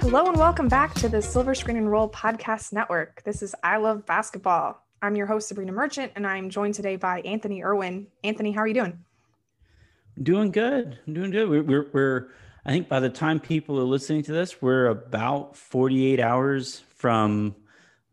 Hello and welcome back to the Silver Screen and Roll Podcast Network. This is I Love Basketball. I'm your host, Sabreena Merchant, and I'm joined today by Anthony Irwin. Anthony, how are you doing? Doing good. I'm doing good. We're, we're, we're, I think by the time people are listening to this, we're about 48 hours from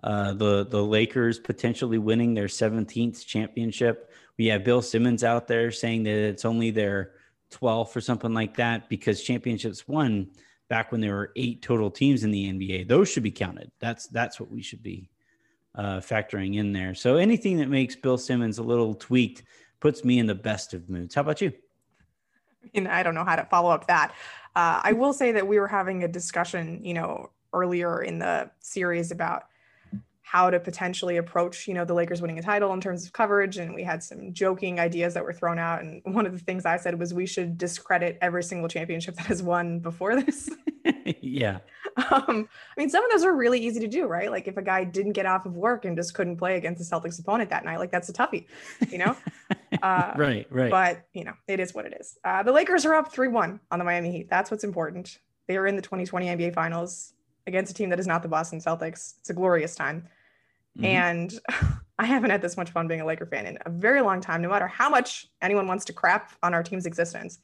uh, the the Lakers potentially winning their 17th championship. We have Bill Simmons out there saying that it's only their 12th or something like that because championships won back when there were eight total teams in the NBA. Those should be counted. That's that's what we should be uh, factoring in there. So anything that makes Bill Simmons a little tweaked puts me in the best of moods. How about you? I mean, I don't know how to follow up that. Uh, I will say that we were having a discussion, you know, earlier in the series about how to potentially approach, you know, the Lakers winning a title in terms of coverage. And we had some joking ideas that were thrown out. And one of the things I said was we should discredit every single championship that has won before this. yeah. Um, I mean, some of those are really easy to do, right? Like if a guy didn't get off of work and just couldn't play against the Celtics opponent that night, like that's a toughie, you know? Uh, right, right. But, you know, it is what it is. Uh, the Lakers are up 3 1 on the Miami Heat. That's what's important. They are in the 2020 NBA Finals against a team that is not the Boston Celtics. It's a glorious time. Mm-hmm. And I haven't had this much fun being a Laker fan in a very long time, no matter how much anyone wants to crap on our team's existence.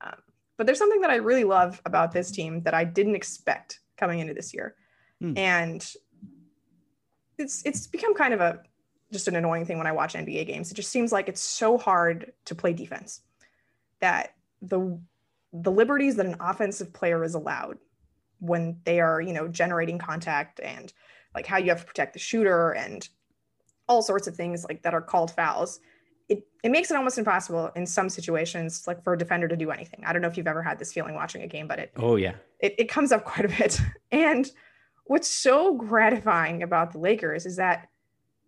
Um, but there's something that I really love about this team that I didn't expect coming into this year. Mm. And it's it's become kind of a just an annoying thing when I watch NBA games. It just seems like it's so hard to play defense that the the liberties that an offensive player is allowed when they are, you know, generating contact and like how you have to protect the shooter and all sorts of things like that are called fouls. It, it makes it almost impossible in some situations, like for a defender to do anything. I don't know if you've ever had this feeling watching a game, but it oh yeah, it, it comes up quite a bit. And what's so gratifying about the Lakers is that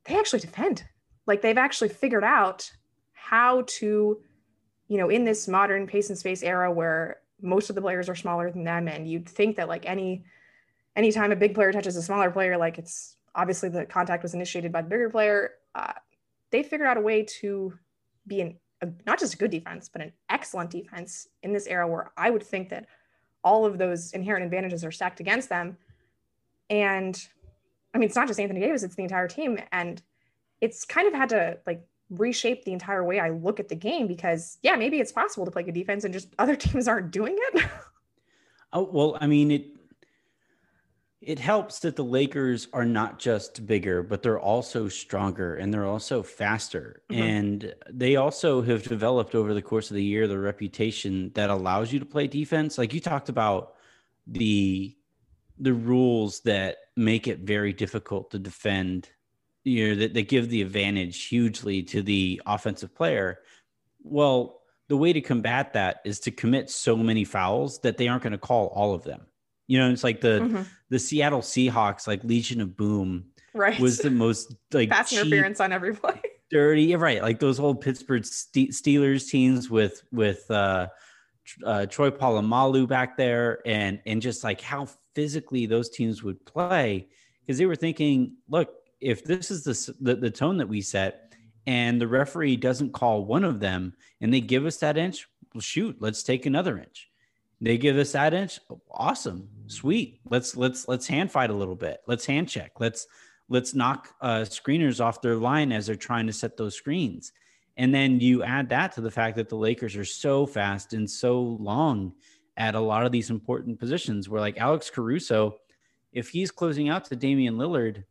they actually defend. Like they've actually figured out how to, you know, in this modern pace and space era where most of the players are smaller than them, and you'd think that like any anytime a big player touches a smaller player, like it's obviously the contact was initiated by the bigger player. Uh, they figured out a way to be an a, not just a good defense, but an excellent defense in this era where I would think that all of those inherent advantages are stacked against them. And I mean, it's not just Anthony Davis, it's the entire team. And it's kind of had to like reshape the entire way I look at the game because, yeah, maybe it's possible to play good defense and just other teams aren't doing it. oh, well, I mean, it, it helps that the Lakers are not just bigger, but they're also stronger and they're also faster. Mm-hmm. And they also have developed over the course of the year the reputation that allows you to play defense. Like you talked about the the rules that make it very difficult to defend, you know, that, that give the advantage hugely to the offensive player. Well, the way to combat that is to commit so many fouls that they aren't going to call all of them. You know, it's like the mm-hmm. the Seattle Seahawks, like Legion of Boom, right? Was the most like pass cheap, interference on every play. Dirty, right? Like those old Pittsburgh Steelers teams with with uh, uh, Troy Polamalu back there, and and just like how physically those teams would play, because they were thinking, look, if this is the, the the tone that we set, and the referee doesn't call one of them, and they give us that inch, well, shoot, let's take another inch they give us that inch. Awesome. Sweet. Let's let's let's hand fight a little bit. Let's hand check. Let's let's knock uh, screeners off their line as they're trying to set those screens. And then you add that to the fact that the Lakers are so fast and so long at a lot of these important positions where like Alex Caruso, if he's closing out to Damian Lillard,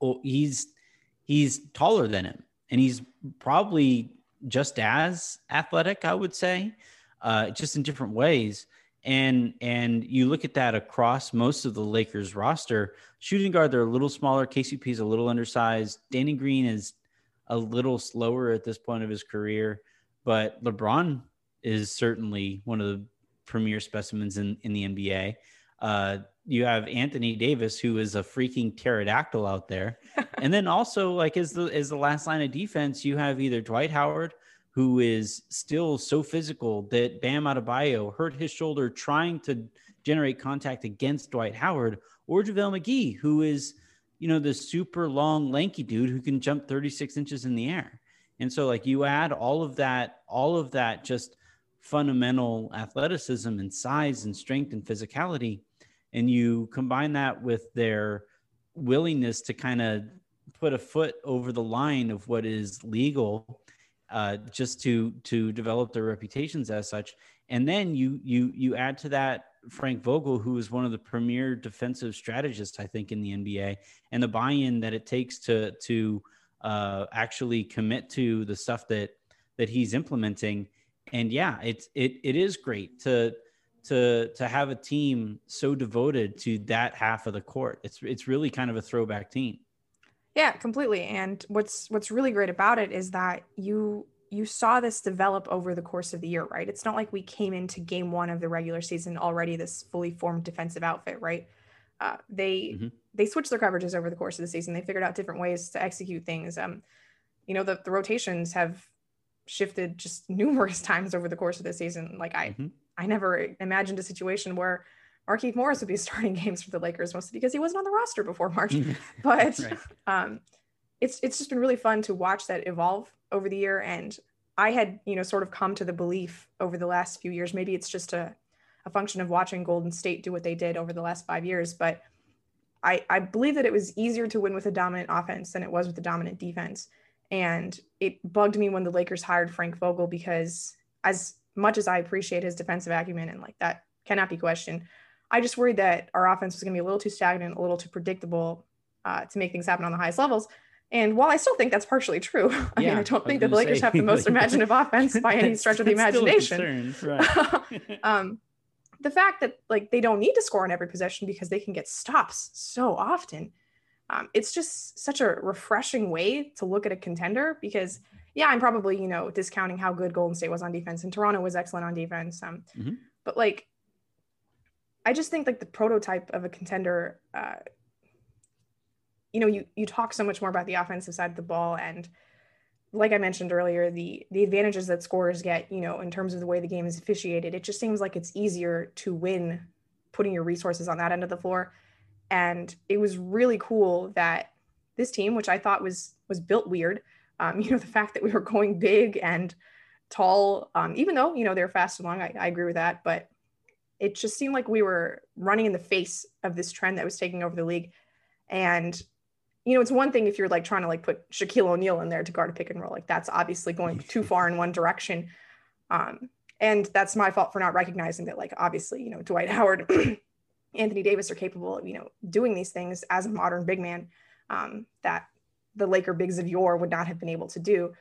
oh, he's he's taller than him and he's probably just as athletic, I would say uh, just in different ways. And and you look at that across most of the Lakers roster, shooting guard they're a little smaller. KCP is a little undersized. Danny Green is a little slower at this point of his career, but LeBron is certainly one of the premier specimens in in the NBA. Uh, you have Anthony Davis, who is a freaking pterodactyl out there, and then also like as the as the last line of defense, you have either Dwight Howard who is still so physical that Bam Adebayo hurt his shoulder trying to generate contact against Dwight Howard, or JaVale McGee, who is, you know, the super long, lanky dude who can jump 36 inches in the air. And so, like, you add all of that, all of that just fundamental athleticism and size and strength and physicality, and you combine that with their willingness to kind of put a foot over the line of what is legal uh, just to to develop their reputations as such. And then you you you add to that Frank Vogel, who is one of the premier defensive strategists, I think, in the NBA, and the buy-in that it takes to to uh, actually commit to the stuff that that he's implementing. And yeah, it's it it is great to to to have a team so devoted to that half of the court. It's it's really kind of a throwback team. Yeah, completely. And what's what's really great about it is that you you saw this develop over the course of the year, right? It's not like we came into game one of the regular season already this fully formed defensive outfit, right? Uh, they mm-hmm. they switched their coverages over the course of the season. They figured out different ways to execute things. Um, you know, the, the rotations have shifted just numerous times over the course of the season. Like I mm-hmm. I never imagined a situation where Markieff Morris would be starting games for the Lakers, mostly because he wasn't on the roster before March. but right. um, it's it's just been really fun to watch that evolve over the year. And I had, you know, sort of come to the belief over the last few years, maybe it's just a, a function of watching Golden State do what they did over the last five years, but I, I believe that it was easier to win with a dominant offense than it was with a dominant defense. And it bugged me when the Lakers hired Frank Vogel because as much as I appreciate his defensive acumen and like that cannot be questioned, I just worried that our offense was going to be a little too stagnant, a little too predictable uh, to make things happen on the highest levels. And while I still think that's partially true, I yeah, mean, I don't I think that the Lakers say, have the most imaginative offense by any stretch of the imagination. Right. um, the fact that like they don't need to score on every possession because they can get stops so often. Um, it's just such a refreshing way to look at a contender because yeah, I'm probably, you know, discounting how good Golden State was on defense and Toronto was excellent on defense. Um, mm-hmm. but like I just think like the prototype of a contender, uh, you know, you you talk so much more about the offensive side of the ball, and like I mentioned earlier, the the advantages that scorers get, you know, in terms of the way the game is officiated, it just seems like it's easier to win putting your resources on that end of the floor. And it was really cool that this team, which I thought was was built weird, um, you know, the fact that we were going big and tall, um, even though you know they're fast and long, I, I agree with that, but it just seemed like we were running in the face of this trend that was taking over the league. And, you know, it's one thing if you're like trying to like put Shaquille O'Neal in there to guard a pick and roll, like that's obviously going too far in one direction. Um, and that's my fault for not recognizing that, like, obviously, you know, Dwight Howard, Anthony Davis are capable of, you know, doing these things as a modern big man um, that the Laker bigs of yore would not have been able to do.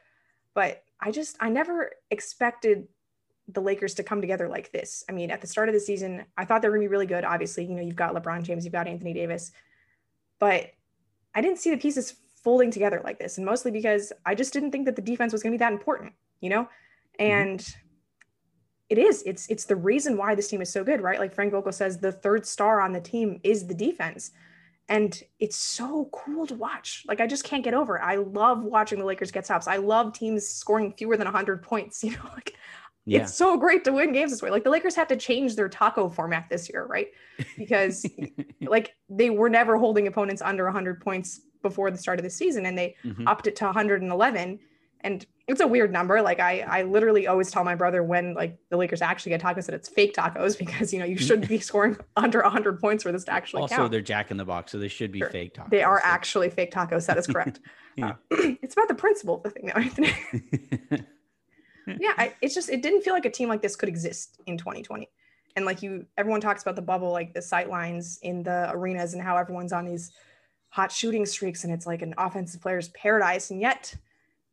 But I just, I never expected the Lakers to come together like this. I mean, at the start of the season, I thought they were going to be really good. Obviously, you know, you've got LeBron James, you've got Anthony Davis, but I didn't see the pieces folding together like this. And mostly because I just didn't think that the defense was going to be that important, you know? Mm-hmm. And mm-hmm. it is, it's, it's the reason why this team is so good, right? Like Frank Vogel says, the third star on the team is the defense. And it's so cool to watch. Like I just can't get over it. I love watching the Lakers get stops. I love teams scoring fewer than 100 points. You know, like yeah. it's so great to win games this way. Like the Lakers had to change their taco format this year, right? Because like they were never holding opponents under 100 points before the start of the season and they mm-hmm. upped it to 111 and it's a weird number. Like I, I literally always tell my brother when like the Lakers actually get tacos that it's fake tacos because you know you shouldn't be scoring under 100 points for this to actually also count. they're Jack in the Box, so they should be sure. fake tacos. They are so. actually fake tacos. That is correct. yeah. uh, it's about the principle of the thing, though, Anthony yeah, I, it's just it didn't feel like a team like this could exist in 2020. And like you, everyone talks about the bubble, like the sight lines in the arenas and how everyone's on these hot shooting streaks, and it's like an offensive player's paradise. And yet,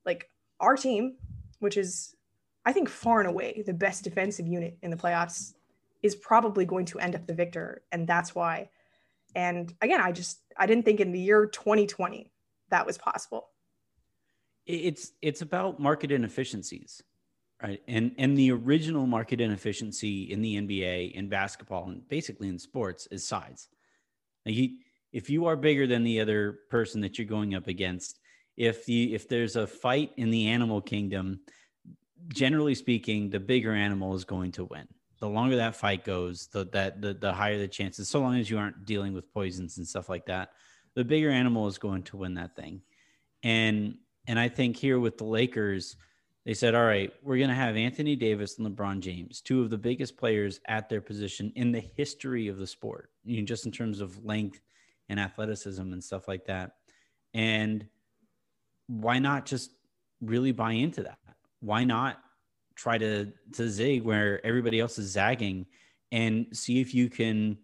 like our team, which is I think far and away the best defensive unit in the playoffs, is probably going to end up the victor, and that's why. And again, I just I didn't think in the year 2020 that was possible. It's it's about market inefficiencies right and and the original market inefficiency in the nba in basketball and basically in sports is size you, if you are bigger than the other person that you're going up against if the if there's a fight in the animal kingdom generally speaking, the bigger animal is going to win. The longer that fight goes, the that the, the higher the chances. So long as you aren't dealing with poisons and stuff like that, the bigger animal is going to win that thing. And and I think here with the Lakers, they said, all right, we're going to have Anthony Davis and LeBron James, two of the biggest players at their position in the history of the sport, you know, just in terms of length and athleticism and stuff like that. And why not just really buy into that? Why not try to to zig where everybody else is zagging and see if you can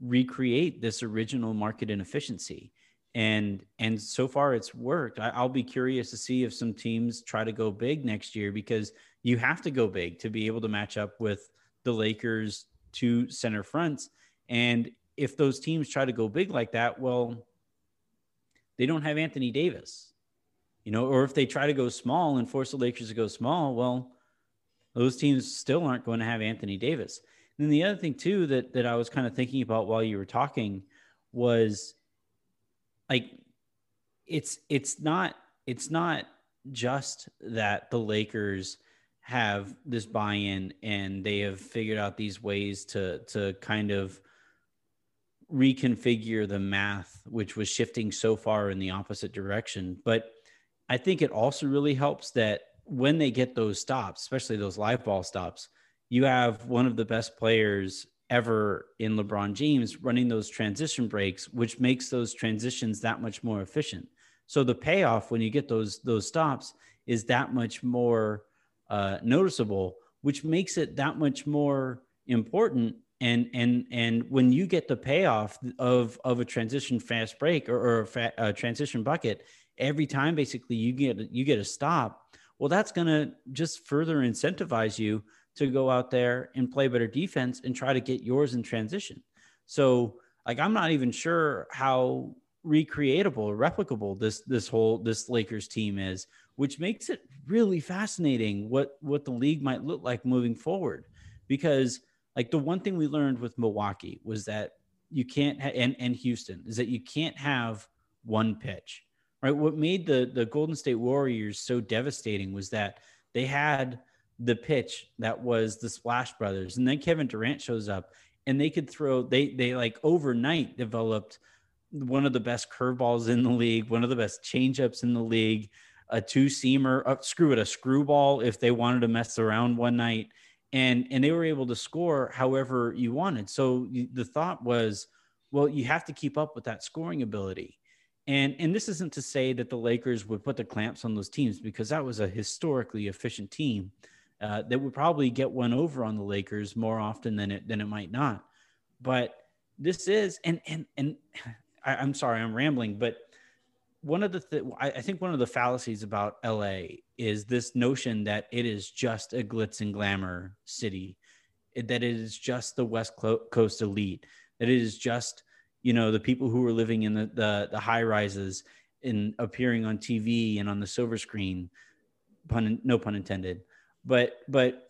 recreate this original market inefficiency? And and so far it's worked. I, will be curious to see if some teams try to go big next year because you have to go big to be able to match up with the lakers two center fronts. And if those teams try to go big like that well they don't have anthony davis you know or if they try to go small and force the lakers to go small well those teams still aren't going to have anthony davis. And then the other thing too that that i was kind of thinking about while you were talking was like it's it's not it's not just that the Lakers have this buy-in and they have figured out these ways to to kind of reconfigure the math which was shifting so far in the opposite direction. But i think it also really helps that when they get those stops especially those live ball stops you have one of the best players ever in LeBron James running those transition breaks, which makes those transitions that much more efficient. So the payoff when you get those those stops is that much more uh, noticeable, which makes it that much more important. And and and when you get the payoff of of a transition fast break or, or a, fa- a transition bucket every time, basically you get you get a stop. Well, that's to just further incentivize you to go out there and play better defense and try to get yours in transition. So, like, I'm not even sure how recreatable, replicable this this whole this Lakers team is, which makes it really fascinating what what the league might look like moving forward. Because like the one thing we learned with Milwaukee was that you can't ha- and and Houston is that you can't have one pitch. Right? What made the the Golden State Warriors so devastating was that they had the pitch that was the Splash Brothers, and then Kevin Durant shows up, and they could throw. They they like overnight developed one of the best curveballs in the league, one of the best changeups in the league, a two seamer, uh, screw it, a screwball if they wanted to mess around one night, and and they were able to score however you wanted. So the thought was, well, you have to keep up with that scoring ability. And and this isn't to say that the Lakers would put the clamps on those teams because that was a historically efficient team uh, that would probably get one over on the Lakers more often than it than it might not. But this is and and and I, am sorry, I'm rambling, but one of the th- I, I think one of the fallacies about LA is this notion that it is just a glitz and glamour city, that it is just the West Coast elite, that it is just you know the people who are living in the the, the high rises and appearing on TV and on the silver screen, pun no pun intended but but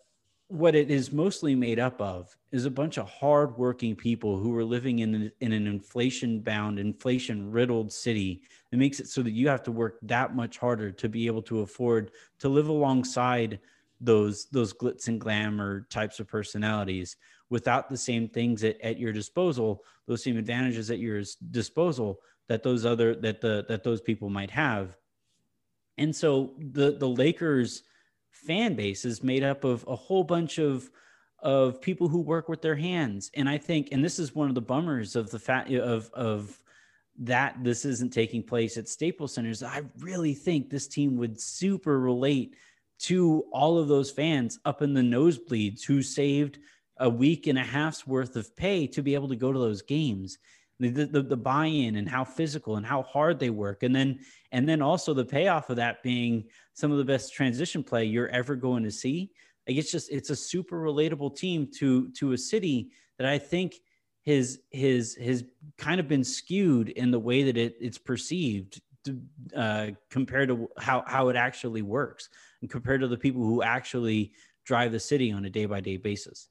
what it is mostly made up of is a bunch of hardworking people who are living in, in an inflation bound, inflation riddled city. It makes it so that you have to work that much harder to be able to afford to live alongside those those glitz and glamour types of personalities without the same things at, at your disposal, those same advantages at your disposal that those other that the that those people might have. And so the the Lakers fan base is made up of a whole bunch of of people who work with their hands. And i think and this is one of the bummers of the fact of of that this isn't taking place at staples centers i really think this team would super relate to all of those fans up in the nosebleeds who saved a week and a half's worth of pay to be able to go to those games the, the, the buy-in and how physical and how hard they work. And then and then also the payoff of that being some of the best transition play you're ever going to see. Like it's just it's a super relatable team to to a city that i think his his has kind of been skewed in the way that it, it's perceived to, uh, compared to how how it actually works and compared to the people who actually drive the city on a day by day basis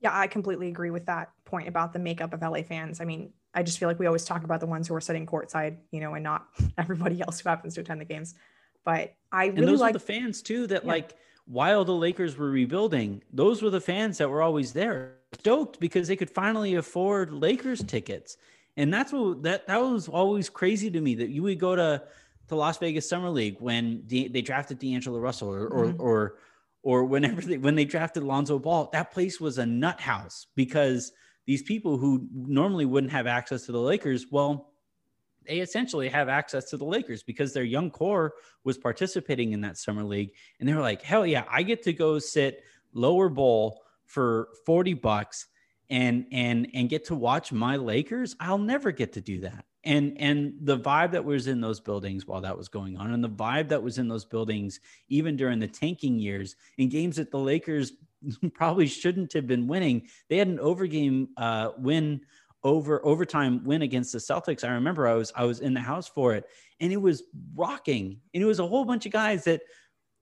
yeah, I completely agree with that point about the makeup of LA fans. I mean, I just feel like we always talk about the ones who are sitting courtside, you know, and not everybody else who happens to attend the games. But I really and those like are the fans too that yeah. like while the Lakers were rebuilding, those were the fans that were always there, stoked because they could finally afford Lakers tickets. And that's what that that was always crazy to me that you would go to to Las Vegas Summer League when they drafted D'Angelo Russell or mm-hmm. or, or or whenever they when they drafted Lonzo Ball, that place was a nut house because these people who normally wouldn't have access to the Lakers, well, they essentially have access to the Lakers because their young core was participating in that summer league. And they were like, hell yeah, I get to go sit lower bowl for 40 bucks and and and get to watch my Lakers. I'll never get to do that. And and the vibe that was in those buildings while that was going on, and the vibe that was in those buildings even during the tanking years in games that the Lakers probably shouldn't have been winning. They had an overgame uh, win over overtime win against the Celtics. I remember I was I was in the house for it and it was rocking. And it was a whole bunch of guys that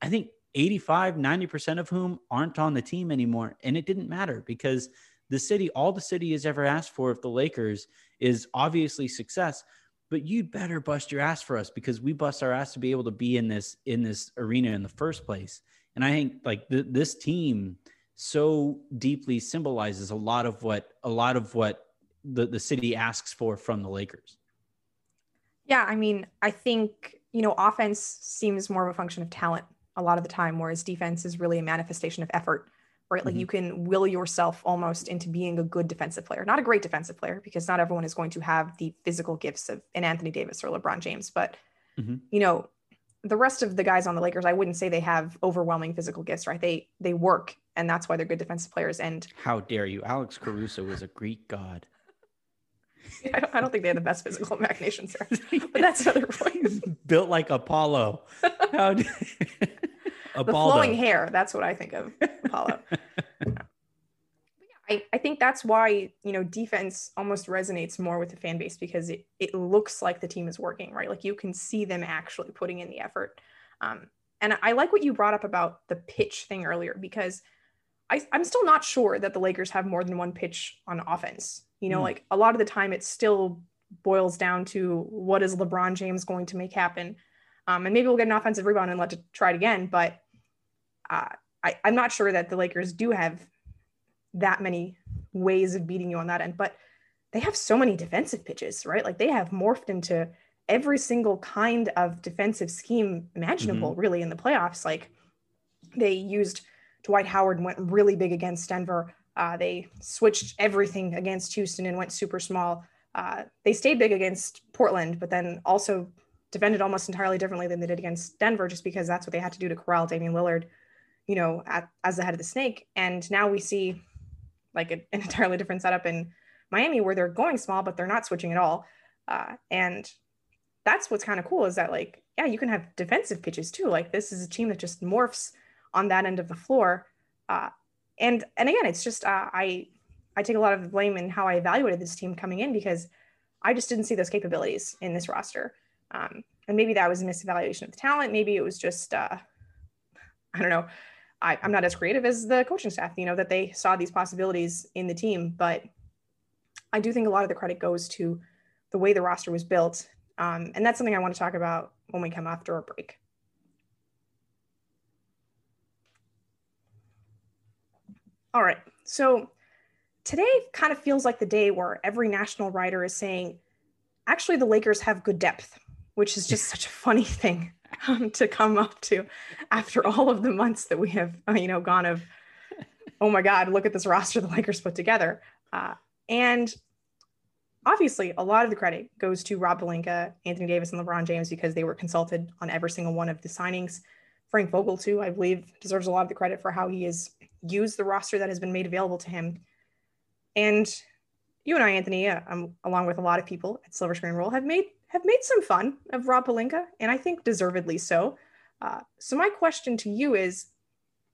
I think 85, 90% of whom aren't on the team anymore. And it didn't matter because the city, all the city has ever asked for of the Lakers is obviously success. But you'd better bust your ass for us because we bust our ass to be able to be in this in this arena in the first place. And I think like th- this team so deeply symbolizes a lot of what a lot of what the, the city asks for from the Lakers. Yeah, I mean, I think, you know, offense seems more of a function of talent a lot of the time, whereas defense is really a manifestation of effort, right? Like mm-hmm. you can will yourself almost into being a good defensive player, not a great defensive player, because not everyone is going to have the physical gifts of an Anthony Davis or LeBron James. But, mm-hmm. you know, the rest of the guys on the Lakers, I wouldn't say they have overwhelming physical gifts, right? They they work, and that's why they're good defensive players. And how dare you? Alex Caruso was a Greek god. I don't, I don't think they have the best physical machinations but that's another point. Built like Apollo. How the flowing hair. That's what I think of Apollo. I, I think that's why you know defense almost resonates more with the fan base because it, it looks like the team is working right like you can see them actually putting in the effort um, and i like what you brought up about the pitch thing earlier because I, i'm still not sure that the lakers have more than one pitch on offense you know, mm. like a lot of the time it still boils down to what is LeBron James going to make happen. Um, and maybe we'll get an offensive rebound and let to try it again. But uh, I, I'm not sure that the Lakers do have that many ways of beating you on that end. But they have so many defensive pitches, right? Like they have morphed into every single kind of defensive scheme imaginable, mm-hmm. really, in the playoffs. Like they used Dwight Howard and went really big against Denver. Uh, they switched everything against Houston and went super small. Uh, they stayed big against Portland, but then also defended almost entirely differently than they did against Denver, just because that's what they had to do to corral Damian Lillard, you know, at, as the head of the snake. And now we see like a, an entirely different setup in Miami where they're going small, but they're not switching at all. Uh, and that's what's kind of cool is that like, yeah, you can have defensive pitches too. Like this is a team that just morphs on that end of the floor. Uh, and and again, it's just uh, I I take a lot of the blame in how I evaluated this team coming in because I just didn't see those capabilities in this roster. Um, and maybe that was a misevaluation of the talent. Maybe it was just uh, I don't know. I, I'm not as creative as the coaching staff, you know, that they saw these possibilities in the team. But I do think a lot of the credit goes to the way the roster was built. Um, and that's something I want to talk about when we come after a break. All right. So today kind of feels like the day where every national writer is saying, actually, the Lakers have good depth, which is just such a funny thing um, to come up to after all of the months that we have, uh, you know, gone of, oh my God, look at this roster the Lakers put together. Uh, and obviously, a lot of the credit goes to Rob Pelinka, Anthony Davis, and LeBron James because they were consulted on every single one of the signings. Frank Vogel, too, I believe, deserves a lot of the credit for how he has used the roster that has been made available to him. And you and I, Anthony, uh, um, along with a lot of people at Silver Screen Roll, have made have made some fun of Rob Pelinka, and I think deservedly so. Uh, so my question to you is,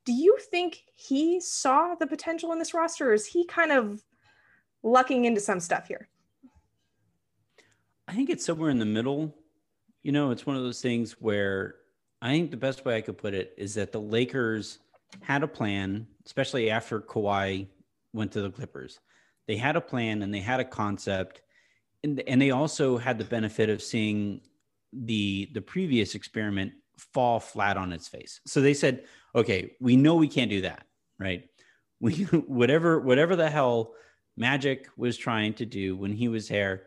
do you think he saw the potential in this roster, or is he kind of lucking into some stuff here? I think it's somewhere in the middle. You know, it's one of those things where I think the best way I could put it is that the Lakers had a plan, especially after Kawhi went to the Clippers. They had a plan and they had a concept, and and they also had the benefit of seeing the the previous experiment fall flat on its face. So they said, okay, we know we can't do that, right? We whatever whatever the hell Magic was trying to do when he was here,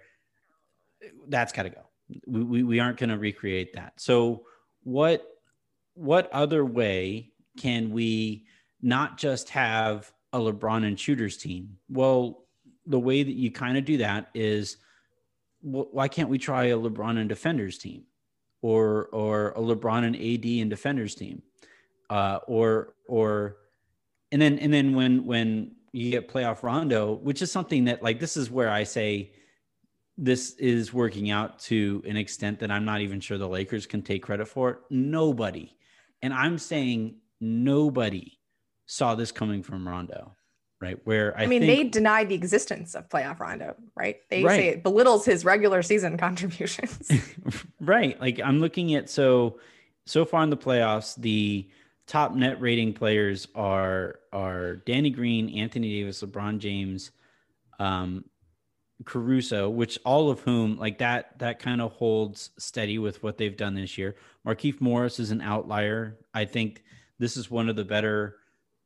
that's got to go. We, we, we aren't going to recreate that. So what what other way can we not just have a LeBron and shooters team? Well, the way that you kind of do that is why can't we try a LeBron and defenders team or or a LeBron and AD and defenders team? Uh, or or and then and then when when you get playoff Rondo, which is something that like this is where I say this is working out to an extent that I'm not even sure the Lakers can take credit for. Nobody, and I'm saying nobody saw this coming from Rondo, right? Where I, I mean, think, they deny the existence of playoff Rondo, right? They Right. say it belittles his regular season contributions. right. Like I'm looking at so so far in the playoffs, the top net rating players are are Danny Green, Anthony Davis, LeBron James, um, Caruso, which all of whom like that that kind of holds steady with what they've done this year. Markieff Morris is an outlier. I think this is one of the better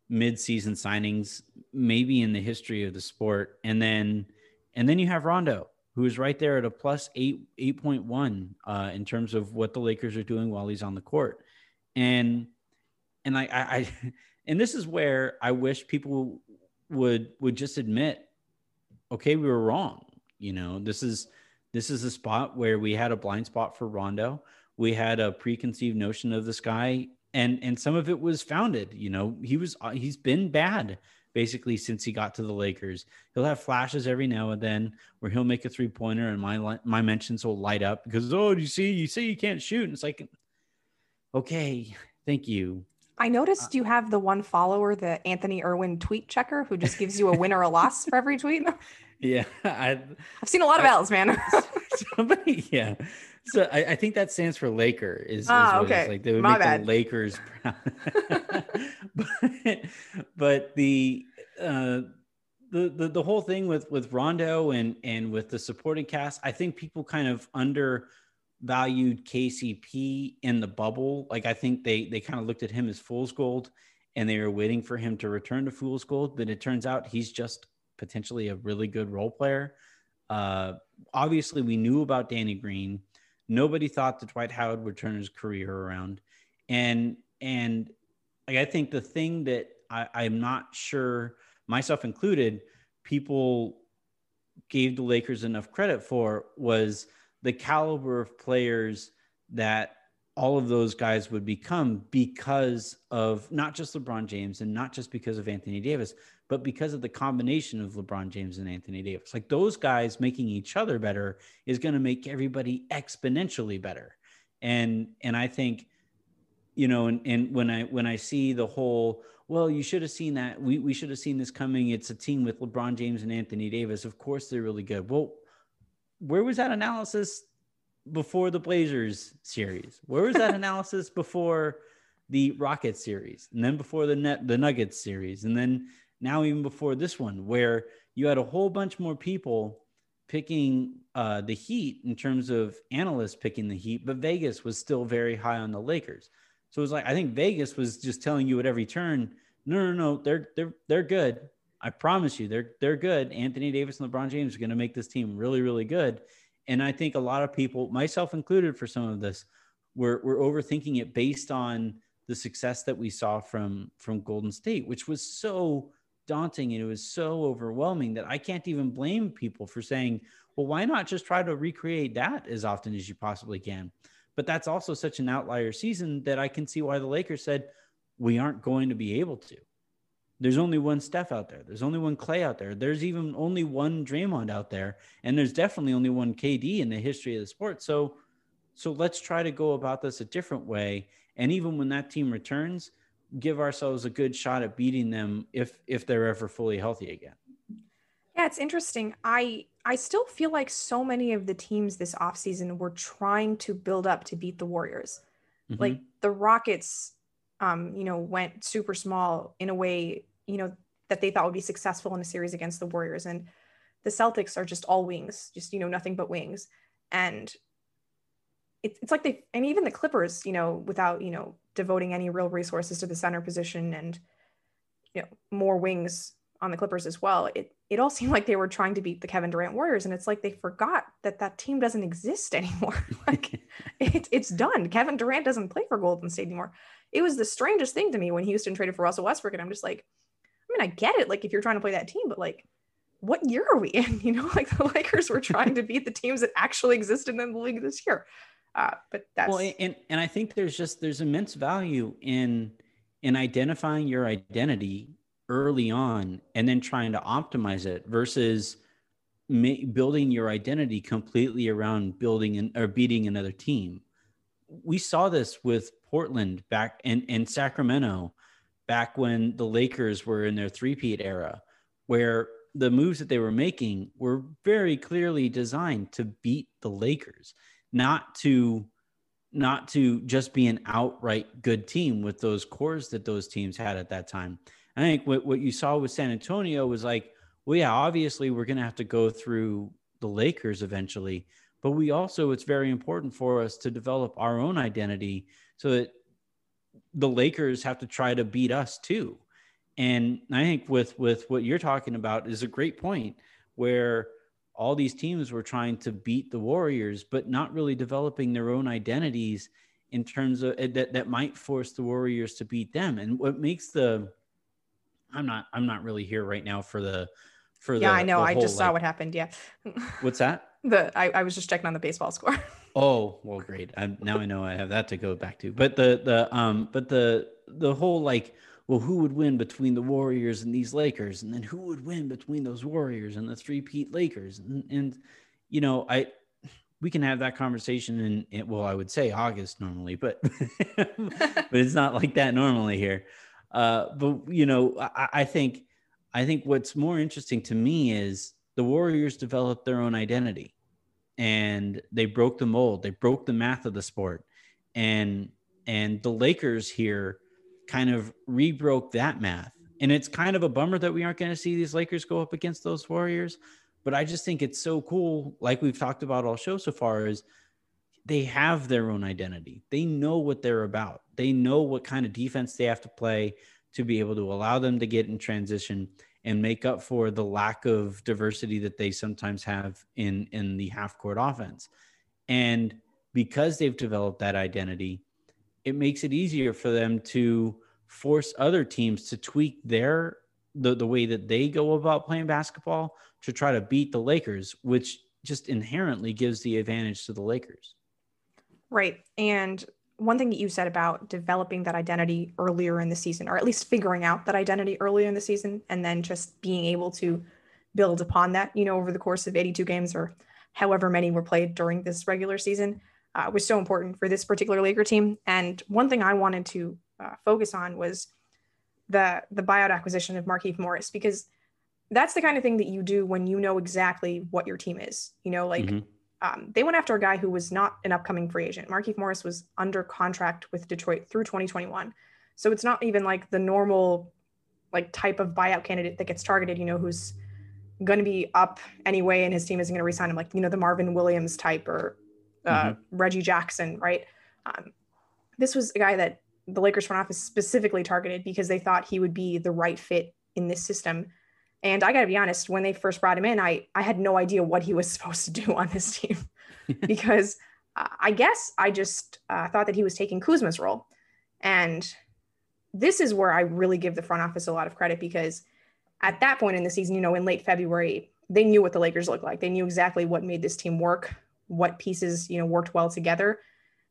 mid-season signings maybe in the history of the sport. And then and then you have Rondo, who is right there at a plus eight eight point one uh, in terms of what the Lakers are doing while he's on the court. And and I, I, I and this is where I wish people would would just admit, okay, we were wrong. You know, this is this is a spot where we had a blind spot for Rondo. We had a preconceived notion of this guy, and and some of it was founded. You know, he was uh, he's been bad basically since he got to the Lakers. He'll have flashes every now and then where he'll make a three pointer, and my my mentions will light up because oh, you see, you say you can't shoot, and it's like, okay, thank you. I noticed you have the one follower, the Anthony Irwin tweet checker, who just gives you a win or a loss for every tweet. Yeah, I, I've seen a lot of I- L's, man. somebody, yeah. So I, I think that stands for Laker. Is, is Ah, it's okay. like they would My make bad. the Lakers proud. but, but the uh, the, the the whole thing with with Rondo and and with the supporting cast, I think people kind of undervalued KCP in the bubble. Like I think they they kind of looked at him as fool's gold, and they were waiting for him to return to fool's gold. But it turns out he's just potentially a really good role player. Uh, obviously, we knew about Danny Green. Nobody thought that Dwight Howard would turn his career around, and and like I think the thing that I, I'm not sure, myself included, people gave the Lakers enough credit for was the caliber of players that all of those guys would become because of not just LeBron James and not just because of Anthony Davis, but because of the combination of LeBron James and Anthony Davis. Like those guys making each other better is going to make everybody exponentially better. And and I think you know and, and when I when I see the whole well you should have seen that we we should have seen this coming it's a team with LeBron James and Anthony Davis of course they're really good. Well, where was that analysis before the Blazers series? Where was that analysis before the Rockets series, and then before the net the Nuggets series, and then now even before this one, where you had a whole bunch more people picking uh, the Heat in terms of analysts picking the Heat, but Vegas was still very high on the Lakers. So it was like I think Vegas was just telling you at every turn, no, no, no, they're they're they're good. I promise you, they're they're good. Anthony Davis and LeBron James are going to make this team really, really good. And I think a lot of people, myself included, for some of this, were were overthinking it based on the success that we saw from from Golden State, which was so daunting and it was so overwhelming that I can't even blame people for saying, well, why not just try to recreate that as often as you possibly can? But that's also such an outlier season that I can see why the Lakers said we aren't going to be able to. There's only one Steph out there. There's only one Clay out there. There's even only one Draymond out there, and there's definitely only one KD in the history of the sport. So, so let's try to go about this a different way. And even when that team returns, give ourselves a good shot at beating them if if they're ever fully healthy again. Yeah, it's interesting. I I still feel like so many of the teams this offseason were trying to build up to beat the Warriors. Mhm. Like the Rockets um, you know, went super small in a way, you know, that they thought would be successful in a series against the Warriors. And the Celtics are just all wings, just, you know, nothing but wings. And it's it's like they and even the Clippers, you know, without you know devoting any real resources to the center position and you know more wings on the Clippers as well. It it all seemed like they were trying to beat the Kevin Durant Warriors, and it's like they forgot that that team doesn't exist anymore. like it, it's done. Kevin Durant doesn't play for Golden State anymore. It was the strangest thing to me when Houston traded for Russell Westbrook, and I'm just like, I mean, I get it, like if you're trying to play that team, but like, what year are we in? You know, like the Lakers were trying to beat the teams that actually existed in the league this year. Uh, but that's well, and and I think there's just there's immense value in in identifying your identity early on and then trying to optimize it versus ma- building your identity completely around building an, or beating another team. We saw this with Portland back in, in Sacramento back when the Lakers were in their three-peat era, where the moves that they were making were very clearly designed to beat the Lakers, not to not to just be an outright good team with those cores that those teams had at that time. I think what, what you saw with San Antonio was like, well, yeah, obviously we're going to have to go through the Lakers eventually, but we also, it's very important for us to develop our own identity so that the Lakers have to try to beat us too. And I think with, with what you're talking about is a great point where all these teams were trying to beat the Warriors, but not really developing their own identities in terms of that, that might force the Warriors to beat them. And what makes the, I'm not I'm not really here right now for the for the yeah, the I know. the I whole, just saw like- what happened. Yeah. What's that? the I, I was just checking on the baseball score. Oh, well, great. i now I know I have that to go back to. But the the um but the the whole like well who would win between the Warriors and these Lakers and then who would win between those Warriors and the three-peat Lakers and, and you know I we can have that conversation in, in well I would say August normally but but it's not like that normally here. Uh, but you know, I, I think I think what's more interesting to me is the Warriors developed their own identity, and they broke the mold. They broke the math of the sport, and and the Lakers here kind of rebroke that math. And it's kind of a bummer that we aren't going to see these Lakers go up against those Warriors. But I just think it's so cool, like we've talked about all show so far, is they have their own identity. They know what they're about. They know what kind of defense they have to play to be able to allow them to get in transition and make up for the lack of diversity that they sometimes have in in the half court offense. And because they've developed that identity, it makes it easier for them to force other teams to tweak their the, the way that they go about playing basketball to try to beat the Lakers, which just inherently gives the advantage to the Lakers. Right. And one thing that you said about developing that identity earlier in the season, or at least figuring out that identity earlier in the season, and then just being able to build upon that, you know, over the course of 82 games or however many were played during this regular season, uh, was so important for this particular Laker team. And one thing I wanted to uh, focus on was the the buyout acquisition of Markieff Morris because that's the kind of thing that you do when you know exactly what your team is. You know, like. Mhm. Um, they went after a guy who was not an upcoming free agent. Markieff Morris was under contract with Detroit through 2021. So it's not even like the normal like type of buyout candidate that gets targeted, you know, who's going to be up anyway and his team isn't going to resign him, like, you know, the Marvin Williams type or uh, Reggie Jackson, right? Um, this was a guy that the Lakers front office specifically targeted because they thought he would be the right fit in this system. And I got to be honest, when they first brought him in, I I had no idea what he was supposed to do on this team because uh, I guess I just uh, thought that he was taking Kuzma's role. And this is where I really give the front office a lot of credit because at that point in the season, you know, in late February, they knew what the Lakers looked like. They knew exactly what made this team work, what pieces, you know, worked well together.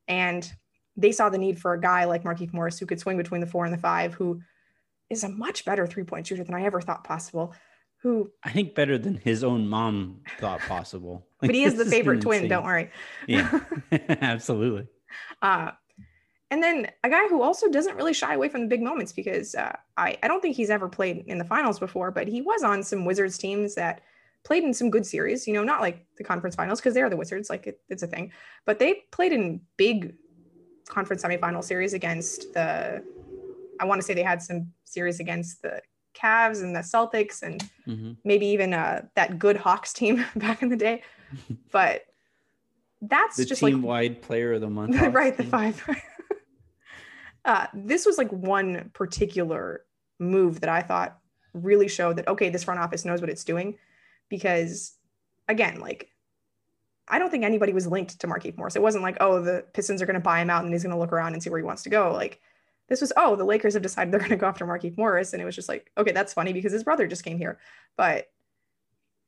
And they saw the need for a guy like Markieff Morris who could swing between the four and the five, who is a much better three point shooter than I ever thought possible. Who, I think better than his own mom thought possible. but he is the favorite twin. insane. Don't worry. Yeah, absolutely. Uh, and then a guy who also doesn't really shy away from the big moments because uh, I, I don't think he's ever played in the finals before, but he was on some Wizards teams that played in some good series, you know, not like the conference finals because they're the Wizards, like it, it's a thing, but they played in big conference semifinal series against the, I want to say they had some series against the Cavs and the Celtics and Mhm. maybe even uh, that good Hawks team back in the day. But that's the just team like wide player of the month. right the five uh, this was like one particular move that i thought really showed that okay this front office knows what it's doing because again like i don't think anybody was linked to Markieff morris. It wasn't like oh the pistons are going to buy him out and he's going to look around and see where he wants to go. Like this was oh the lakers have decided they're going to go after Markieff morris. And it was just like okay that's funny because his brother just came here. But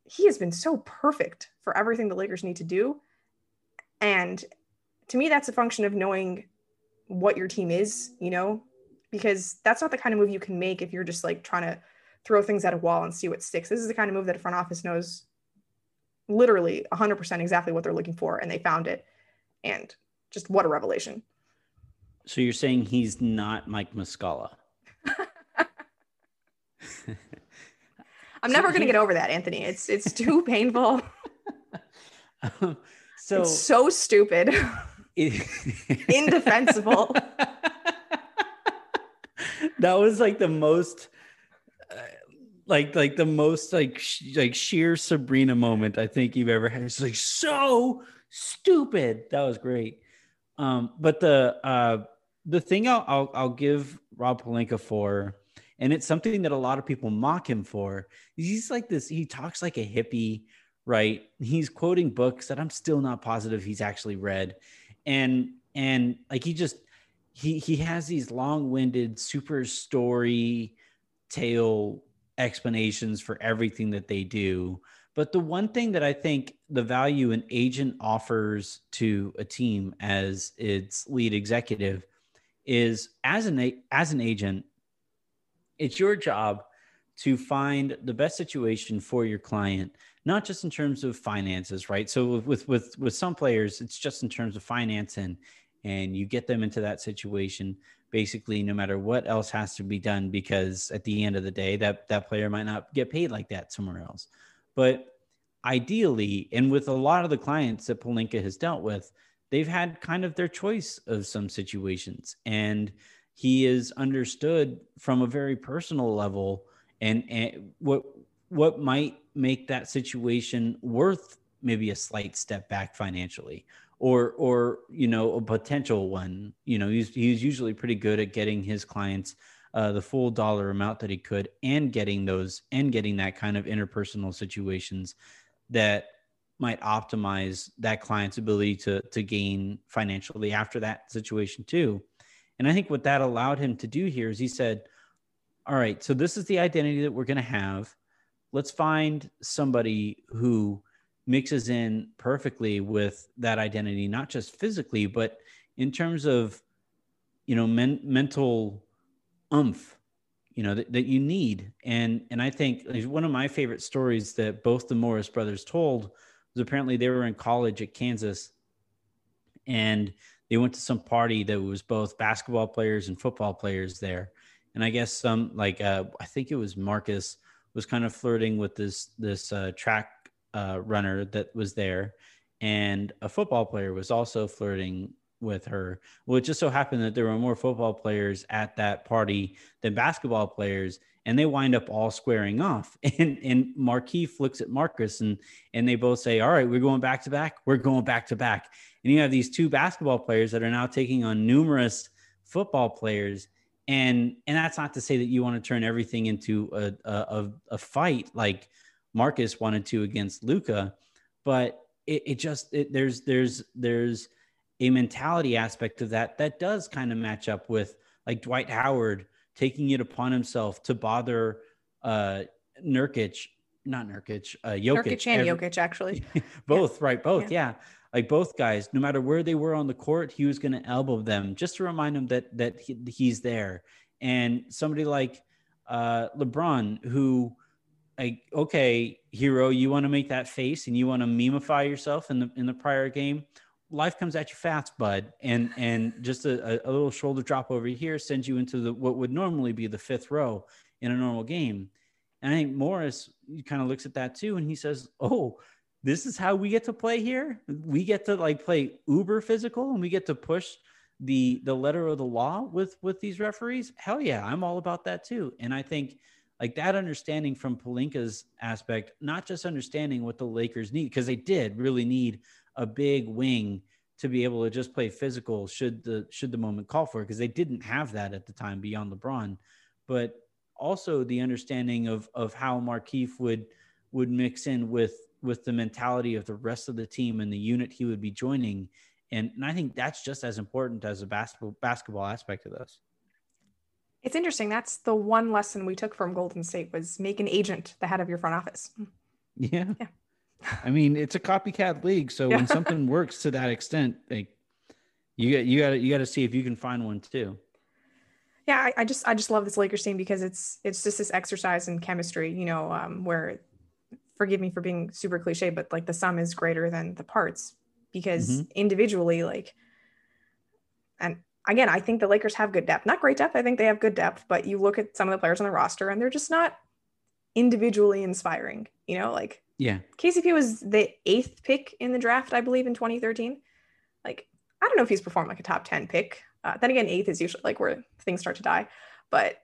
he has been so perfect for everything the lakers need to do. And to me, that's a function of knowing what your team is, you know, because that's not the kind of move you can make if you're just like trying to throw things at a wall and see what sticks. This is the kind of move that a front office knows literally 100% exactly what they're looking for, and they found it. And just what a revelation. So you're saying he's not Mike Muscala? I'm never going to get over that, Anthony. It's it's too painful. Um, so it's so stupid, it- indefensible. that was like the most like like the most like sh- like sheer Sabreena moment i think you've ever had. It's like so stupid. That was great. Um but the uh the thing i'll i'll, I'll give rob Pelinka for and it's something that a lot of people mock him for he's like this he talks like a hippie right? He's quoting books that i'm still not positive he's actually read. And and like he just he he has these long-winded super story tale explanations for everything that they do. But the one thing that i think the value an agent offers to a team as its lead executive is as an as an agent it's your job to find the best situation for your client not just in terms of finances right? So with with with some players it's just in terms of finance and and you get them into that situation basically no matter what else has to be done because at the end of the day that that player might not get paid like that somewhere else. But ideally and with a lot of the clients that Pelinka has dealt with they've had kind of their choice of some situations. And he is understood from a very personal level and, and what what might make that situation worth maybe a slight step back financially or or you know a potential one you know he's he's usually pretty good at getting his clients uh, the full dollar amount that he could and getting those and getting that kind of interpersonal situations that might optimize that client's ability to to gain financially after that situation too. And i think what that allowed him to do here is he said all right so this is the identity that we're going to have. Let's find somebody who mixes in perfectly with that identity not just physically but in terms of you know men, mental umph you know that, that you need. And and i think one of my favorite stories that both the morris brothers told was apparently they were in college at kansas and they went to some party that was both basketball players and football players there. And i guess some like uh, i think it was marcus was kind of flirting with this this uh, track uh, runner that was there, and a football player was also flirting with her. Well, it just so happened that there were more football players at that party than basketball players, and they wind up all squaring off. And and Markieff looks at Marcus, and and they both say, "All right, we're going back to back. We're going back to back." And you have these two basketball players that are now taking on numerous football players and and that's not to say that you want to turn everything into a a, a fight like Marcus wanted to against Luka, but it, it just it, there's there's there's a mentality aspect of that that does kind of match up with like Dwight Howard taking it upon himself to bother uh Nurkic, not Nurkic, uh Jokic, Nurkic and every- Jokic, actually. both right both yeah. like both guys no matter where they were on the court he was going to elbow them just to remind them that that he, he's there and somebody like uh lebron who like okay hero you want to make that face and you want to memify yourself in the in the prior game life comes at you fast bud and and just a, a little shoulder drop over here sends you into the what would normally be the fifth row in a normal game and i think morris kind of looks at that too and he says oh this is how we get to play here. We get to like play uber physical and we get to push the the letter of the law with with these referees. Hell yeah, I'm all about that too. And I think like that understanding from Pelinka's aspect, not just understanding what the Lakers need because they did really need a big wing to be able to just play physical should the should the moment call for it because they didn't have that at the time beyond LeBron, but also the understanding of of how Markieff would would mix in with with the mentality of the rest of the team and the unit he would be joining. And, and I think that's just as important as a basketball basketball aspect of this. It's interesting. That's the one lesson we took from Golden State was make an agent the head of your front office. Yeah. yeah. I mean, it's a copycat league. So yeah. when something works to that extent, like you got you got you got to see if you can find one too. Yeah, I, I, just I just love this Lakers team because it's it's just this exercise in chemistry, you know, um, where forgive me for being super cliche, but like the sum is greater than the parts because mm-hmm. individually, like, and again, I think the Lakers have good depth, not great depth. I think they have good depth, but you look at some of the players on the roster and they're just not individually inspiring, you know, like, yeah, KCP was the eighth pick in the draft, I believe, in 2013. Like, I don't know if he's performed like a top 10 pick. Uh, then again, eighth is usually like where things start to die, but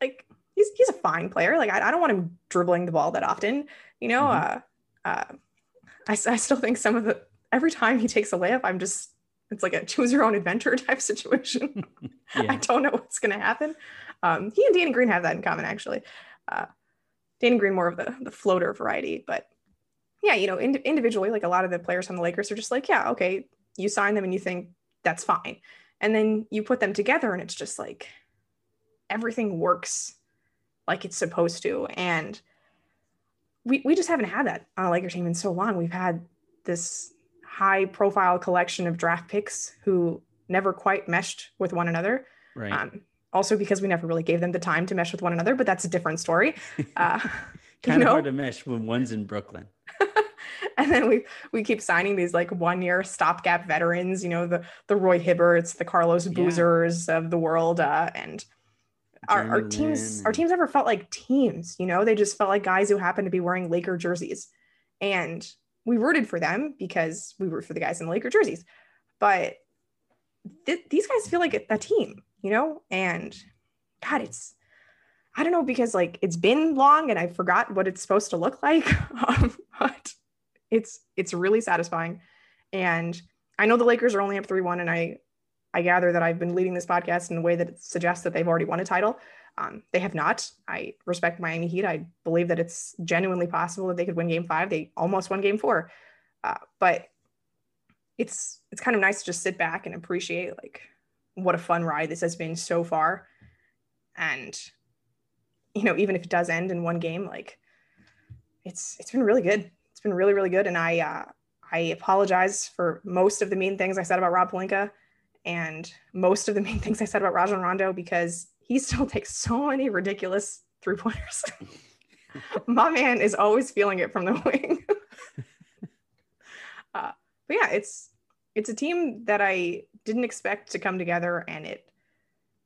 like, he's, he's a fine player. Like, I, I don't want him dribbling the ball that often. You know, mm-hmm. uh, uh, I, I still think some of the every time he takes a layup, I'm just it's like a choose your own adventure type situation. yeah. I don't know what's going to happen. Um, he and Danny Green have that in common, actually. Uh, Danny Green more of the the floater variety, but yeah, you know, in, individually, like a lot of the players on the Lakers are just like, yeah, okay, you sign them and you think that's fine, and then you put them together and it's just like everything works like it's supposed to, and we, we just haven't had that on a Laker team in so long. We've had this high profile collection of draft picks who never quite meshed with one another. Right. Um, also because we never really gave them the time to mesh with one another, but that's a different story. Uh, kind of know? hard to mesh when one's in Brooklyn. and then we we keep signing these like one year stopgap veterans, you know, the the Roy Hibberts, the Carlos Boozers yeah. of the world, uh, and our, our teams our teams never felt like teams you know they just felt like guys who happened to be wearing laker jerseys and we rooted for them because we root for the guys in the laker jerseys. But th- these guys feel like a, a team you know? And god it's i don't know because like it's been long and i forgot what it's supposed to look like um, but it's it's really satisfying. And i know the lakers are only up 3-1 and i I gather that I've been leading this podcast in a way that suggests that they've already won a title. Um, they have not. I respect Miami Heat. I believe that it's genuinely possible that they could win Game Five. They almost won Game Four, uh, but it's it's kind of nice to just sit back and appreciate like what a fun ride this has been so far, and you know even if it does end in one game, like it's it's been really good. It's been really really good, and I uh, I apologize for most of the mean things I said about Rob Pelinka and most of the main things I said about Rajon Rondo because he still takes so many ridiculous three pointers. My man is always feeling it from the wing. uh, but yeah, it's it's a team that I didn't expect to come together, and it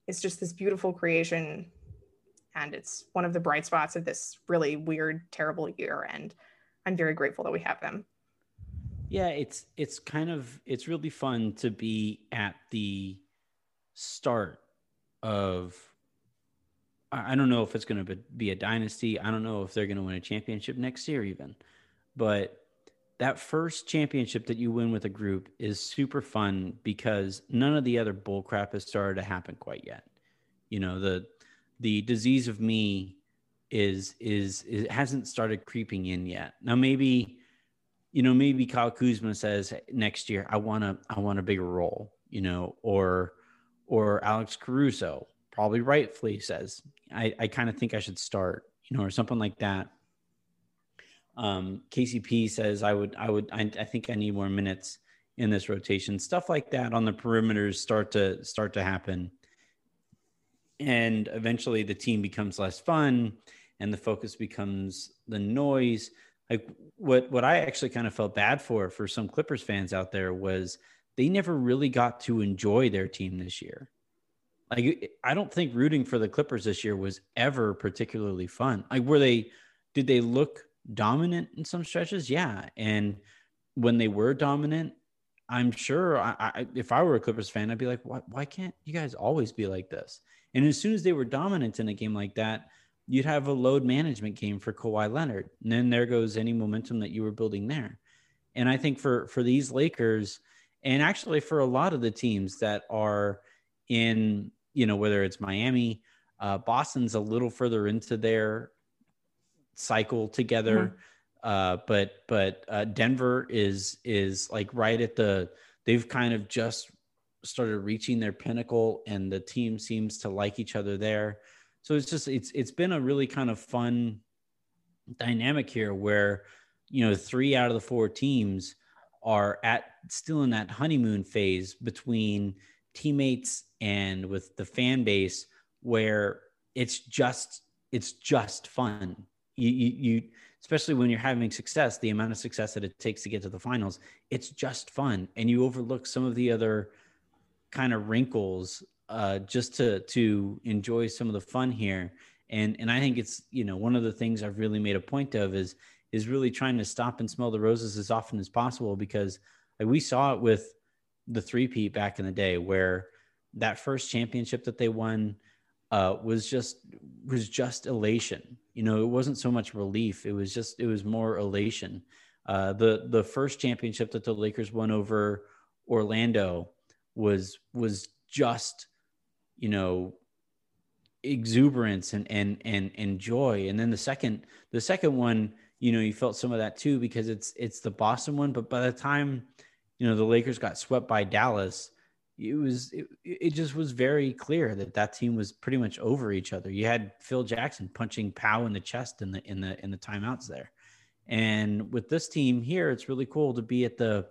it's just this beautiful creation, and it's one of the bright spots of this really weird, terrible year. And I'm very grateful that we have them yeah it's it's kind of it's really fun to be at the start of i don't know if it's going to be a dynasty. I don't know if they're going to win a championship next year even. But that first championship that you win with a group is super fun because none of the other bull crap has started to happen quite yet. You know the the disease of me is is it hasn't started creeping in yet. Now maybe you know, maybe Kyle Kuzma says next year, I want to, I want a bigger role, you know, or, or Alex Caruso probably rightfully says, I, I kind of think I should start, you know, or something like that. Um, KCP says I would, I would, I, I think I need more minutes in this rotation. Stuff like that on the perimeters start to start to happen, and eventually the team becomes less fun, and the focus becomes the noise like what what I actually kind of felt bad for for some Clippers fans out there was they never really got to enjoy their team this year. Like I don't think rooting for the Clippers this year was ever particularly fun. Like were they did they look dominant in some stretches? Yeah, and when they were dominant, I'm sure I, I, if I were a Clippers fan, I'd be like, why, why can't you guys always be like this? And as soon as they were dominant in a game like that, you'd have a load management game for Kawhi Leonard. And then there goes any momentum that you were building there. And I think for for these Lakers, and actually for a lot of the teams that are in, you know, whether it's Miami, uh, Boston's a little further into their cycle together. Mm-hmm. Uh, but but uh, Denver is is like right at the they've kind of just started reaching their pinnacle and the team seems to like each other there. So it's just it's it's been a really kind of fun dynamic here where you know three out of the four teams are at still in that honeymoon phase between teammates and with the fan base where it's just it's just fun. You, you, you especially when you're having success the amount of success that it takes to get to the finals it's just fun. And you overlook some of the other kind of wrinkles uh, just to to enjoy some of the fun here. And and i think it's you know one of the things i've really made a point of is is really trying to stop and smell the roses as often as possible because like, we saw it with the three peat back in the day where that first championship that they won uh, was just was just elation. You know, it wasn't so much relief; it was just it was more elation. Uh, the the first championship that the Lakers won over Orlando was was just you know exuberance and and and and joy and then the second the second one you know you felt some of that too because it's it's the boston one but by the time you know the lakers got swept by dallas it was it, it just was very clear that that team was pretty much over each other. You had Phil Jackson punching Pau in the chest in the in the in the timeouts there, and with this team here, it's really cool to be at the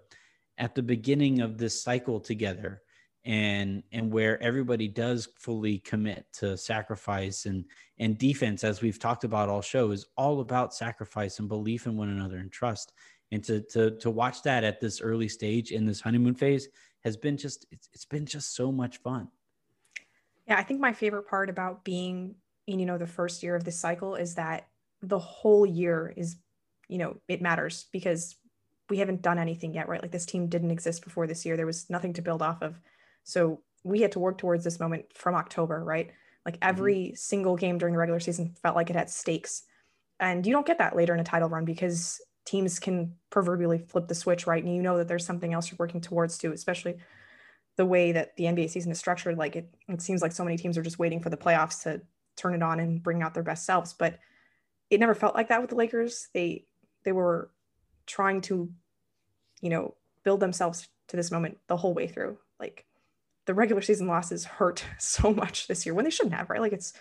at the beginning of this cycle together, and and where everybody does fully commit to sacrifice and and defense, as we've talked about all show, is all about sacrifice and belief in one another and trust. And to to to watch that at this early stage in this honeymoon phase has been just it's, it's been just so much fun. Yeah i think my favorite part about being in you know the first year of this cycle is that the whole year is you know it matters because we haven't done anything yet right? Like this team didn't exist before this year. There was nothing to build off of. So we had to work towards this moment from october right? Like mm-hmm. every mm-hmm. single game during the regular season felt like it had stakes. And you don't get that later in a title run because teams can proverbially flip the switch, right? And you know that there's something else you're working towards too, especially the way that the NBA season is structured. Like it, it seems like so many teams are just waiting for the playoffs to turn it on and bring out their best selves. But it never felt like that with the Lakers. They they were trying to, you know, build themselves to this moment the whole way through. Like the regular season losses hurt so much this year when they shouldn't have, right? Like it's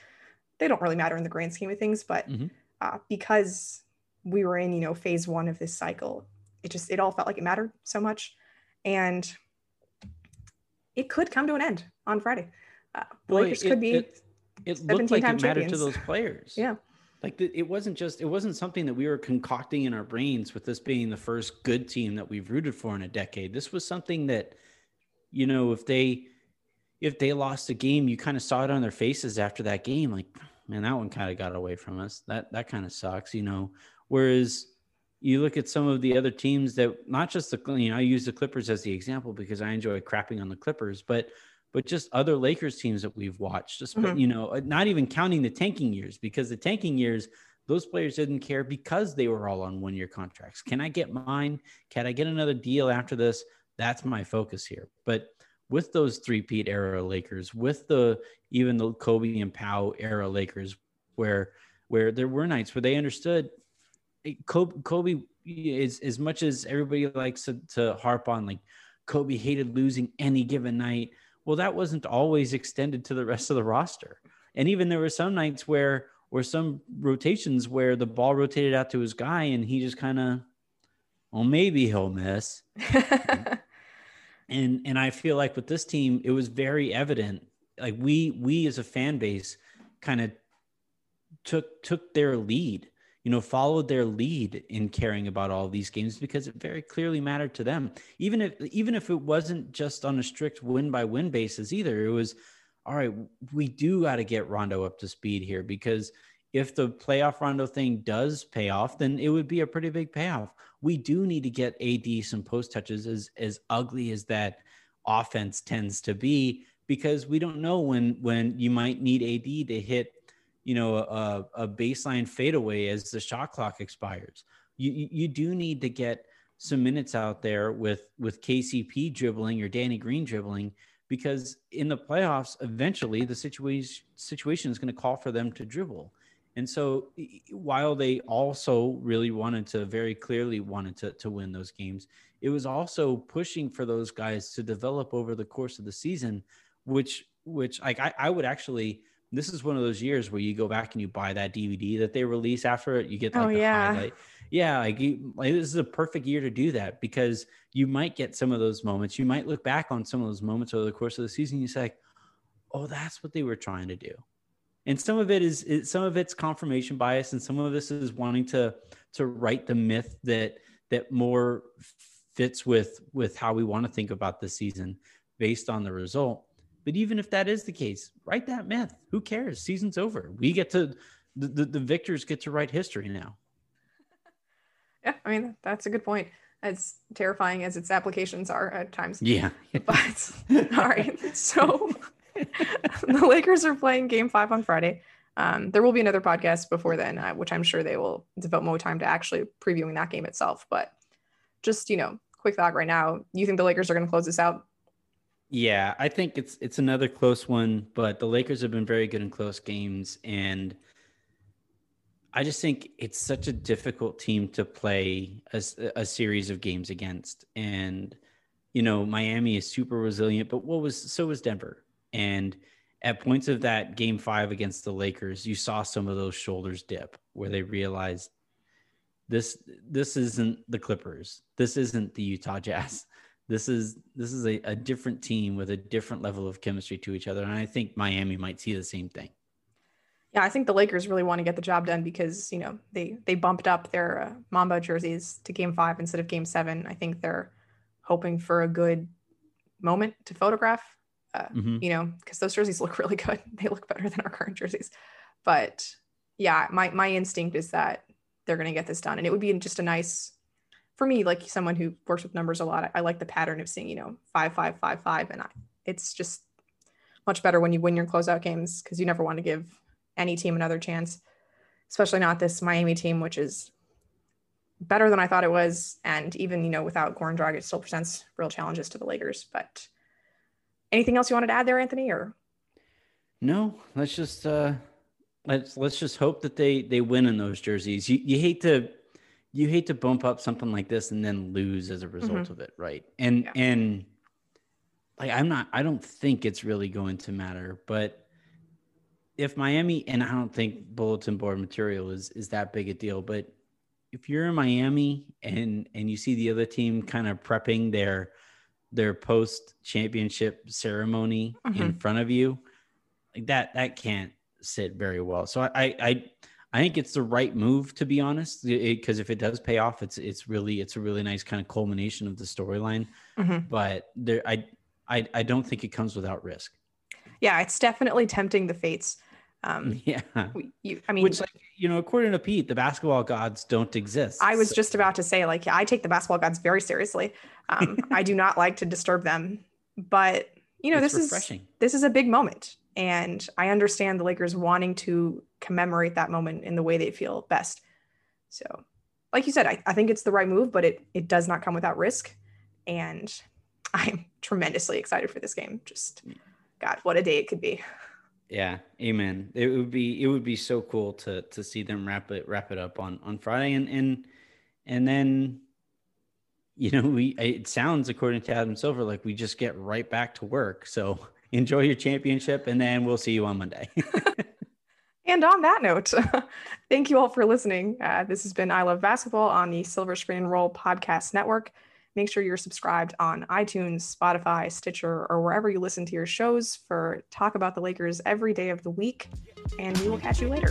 they don't really matter in the grand scheme of things, but mm-hmm. uh, because we were in, you know, phase one of this cycle. It just, it all felt like it mattered so much. And it could come to an end on Friday. Uh, Lakers it, could be. It, it looked like it mattered to those players. yeah. Like the, it wasn't just, it wasn't something that we were concocting in our brains with this being the first good team that we've rooted for in a decade. This was something that, you know, if they, if they lost a game, you kind of saw it on their faces after that game. Like, man, that one kind of got away from us. That that kind of sucks, you know. Whereas you look at some of the other teams that not just the you know I use the Clippers as the example because I enjoy crapping on the Clippers, but but just other Lakers teams that we've watched, just mm-hmm. you know, not even counting the tanking years because the tanking years those players didn't care because they were all on one year contracts. Can I get mine? Can I get another deal after this? That's my focus here. But with those three peat era Lakers, with the even the Kobe and Pau era Lakers, where where there were nights where they understood Kobe, Kobe is as much as everybody likes to, to harp on like Kobe hated losing any given night. Well, that wasn't always extended to the rest of the roster. And even there were some nights where or some rotations where the ball rotated out to his guy and he just kind of well maybe he'll miss. and and I feel like with this team it was very evident like we we as a fan base kind of took took their lead you know, followed their lead in caring about all these games because it very clearly mattered to them. Even if even if it wasn't just on a strict win by win basis either, it was all right, we do got to get Rondo up to speed here because if the playoff Rondo thing does pay off, then it would be a pretty big payoff. We do need to get AD some post touches as as ugly as that offense tends to be because we don't know when when you might need AD to hit you know a, a baseline fadeaway as the shot clock expires. You you do need to get some minutes out there with with KCP dribbling or Danny Green dribbling because in the playoffs eventually the situation situation is going to call for them to dribble. And so while they also really wanted to very clearly wanted to, to win those games, it was also pushing for those guys to develop over the course of the season, which which like I, I would actually this is one of those years where you go back and you buy that DVD that they release after it. You get oh, like oh, the yeah. highlight. Yeah, like, you, like this is a perfect year to do that because you might get some of those moments. You might look back on some of those moments over the course of the season. You say, "Oh, that's what they were trying to do." And some of it is, is some of it's confirmation bias, and some of this is wanting to to write the myth that that more fits with with how we want to think about the season based on the result but even if that is the case, write that myth. Who cares? Season's over. We get to the, the, the victors get to write history now. Yeah, I mean that's a good point. As terrifying as its applications are at times. Yeah. but all right. So the Lakers are playing game five on Friday. Um, there will be another podcast before then, uh, which I'm sure they will devote more time to actually previewing that game itself. But just, you know, quick thought right now, you think the Lakers are going to close this out yeah, I think it's it's another close one, but the Lakers have been very good in close games and I just think it's such a difficult team to play a, a series of games against. And you know, Miami is super resilient, but what was so was Denver. And at points of that game 5 against the Lakers, you saw some of those shoulders dip where they realized this this isn't the Clippers. This isn't the Utah Jazz this is this is a, a different team with a different level of chemistry to each other and i think miami might see the same thing. Yeah i think the lakers really want to get the job done because you know they they bumped up their uh, mamba jerseys to game five instead of game seven. I think they're hoping for a good moment to photograph uh, mm-hmm. you know because those jerseys look really good. They look better than our current jerseys. But yeah my my instinct is that they're going to get this done and it would be just a nice for me, like someone who works with numbers a lot, I, I like the pattern of seeing, you know, five, five, five, five. And I, it's just much better when you win your closeout games because you never want to give any team another chance, especially not this Miami team, which is better than I thought it was. And even, you know, without Goran Dragic, it still presents real challenges to the Lakers. But anything else you wanted to add there, Anthony, or? No, let's just, uh, let's, let's just hope that they, they win in those jerseys. You, you hate to, you hate to bump up something like this and then lose as a result mm-hmm. of it, right? And yeah. and like I'm not I don't think it's really going to matter, but if Miami and I don't think bulletin board material is is that big a deal, but if you're in Miami and and you see the other team kind of prepping their their post championship ceremony mm-hmm. in front of you, like that that can't sit very well. So I I I think it's the right move to be honest, because if it does pay off, it's it's really it's a really nice kind of culmination of the storyline. Mm-hmm. But there, I, I I don't think it comes without risk. Yeah, it's definitely tempting the fates. Um, yeah, you, I mean, which like you know, according to Pete, the basketball gods don't exist. I was so. just about to say, like, I take the basketball gods very seriously. Um, I do not like to disturb them, but you know, it's this refreshing. is this is a big moment, and I understand the Lakers wanting to commemorate that moment in the way they feel best. So, like you said, I, I think it's the right move, but it it does not come without risk. And I'm tremendously excited for this game. Just God, what a day it could be. Yeah, amen. It would be it would be so cool to to see them wrap it wrap it up on on Friday and and and then you know we it sounds according to Adam Silver like we just get right back to work. So enjoy your championship and then we'll see you on Monday. And on that note, thank you all for listening. Uh, this has been I Love Basketball on the Silver Screen Roll Podcast Network. Make sure you're subscribed on iTunes, Spotify, Stitcher, or wherever you listen to your shows for talk about the Lakers every day of the week. And we will catch you later.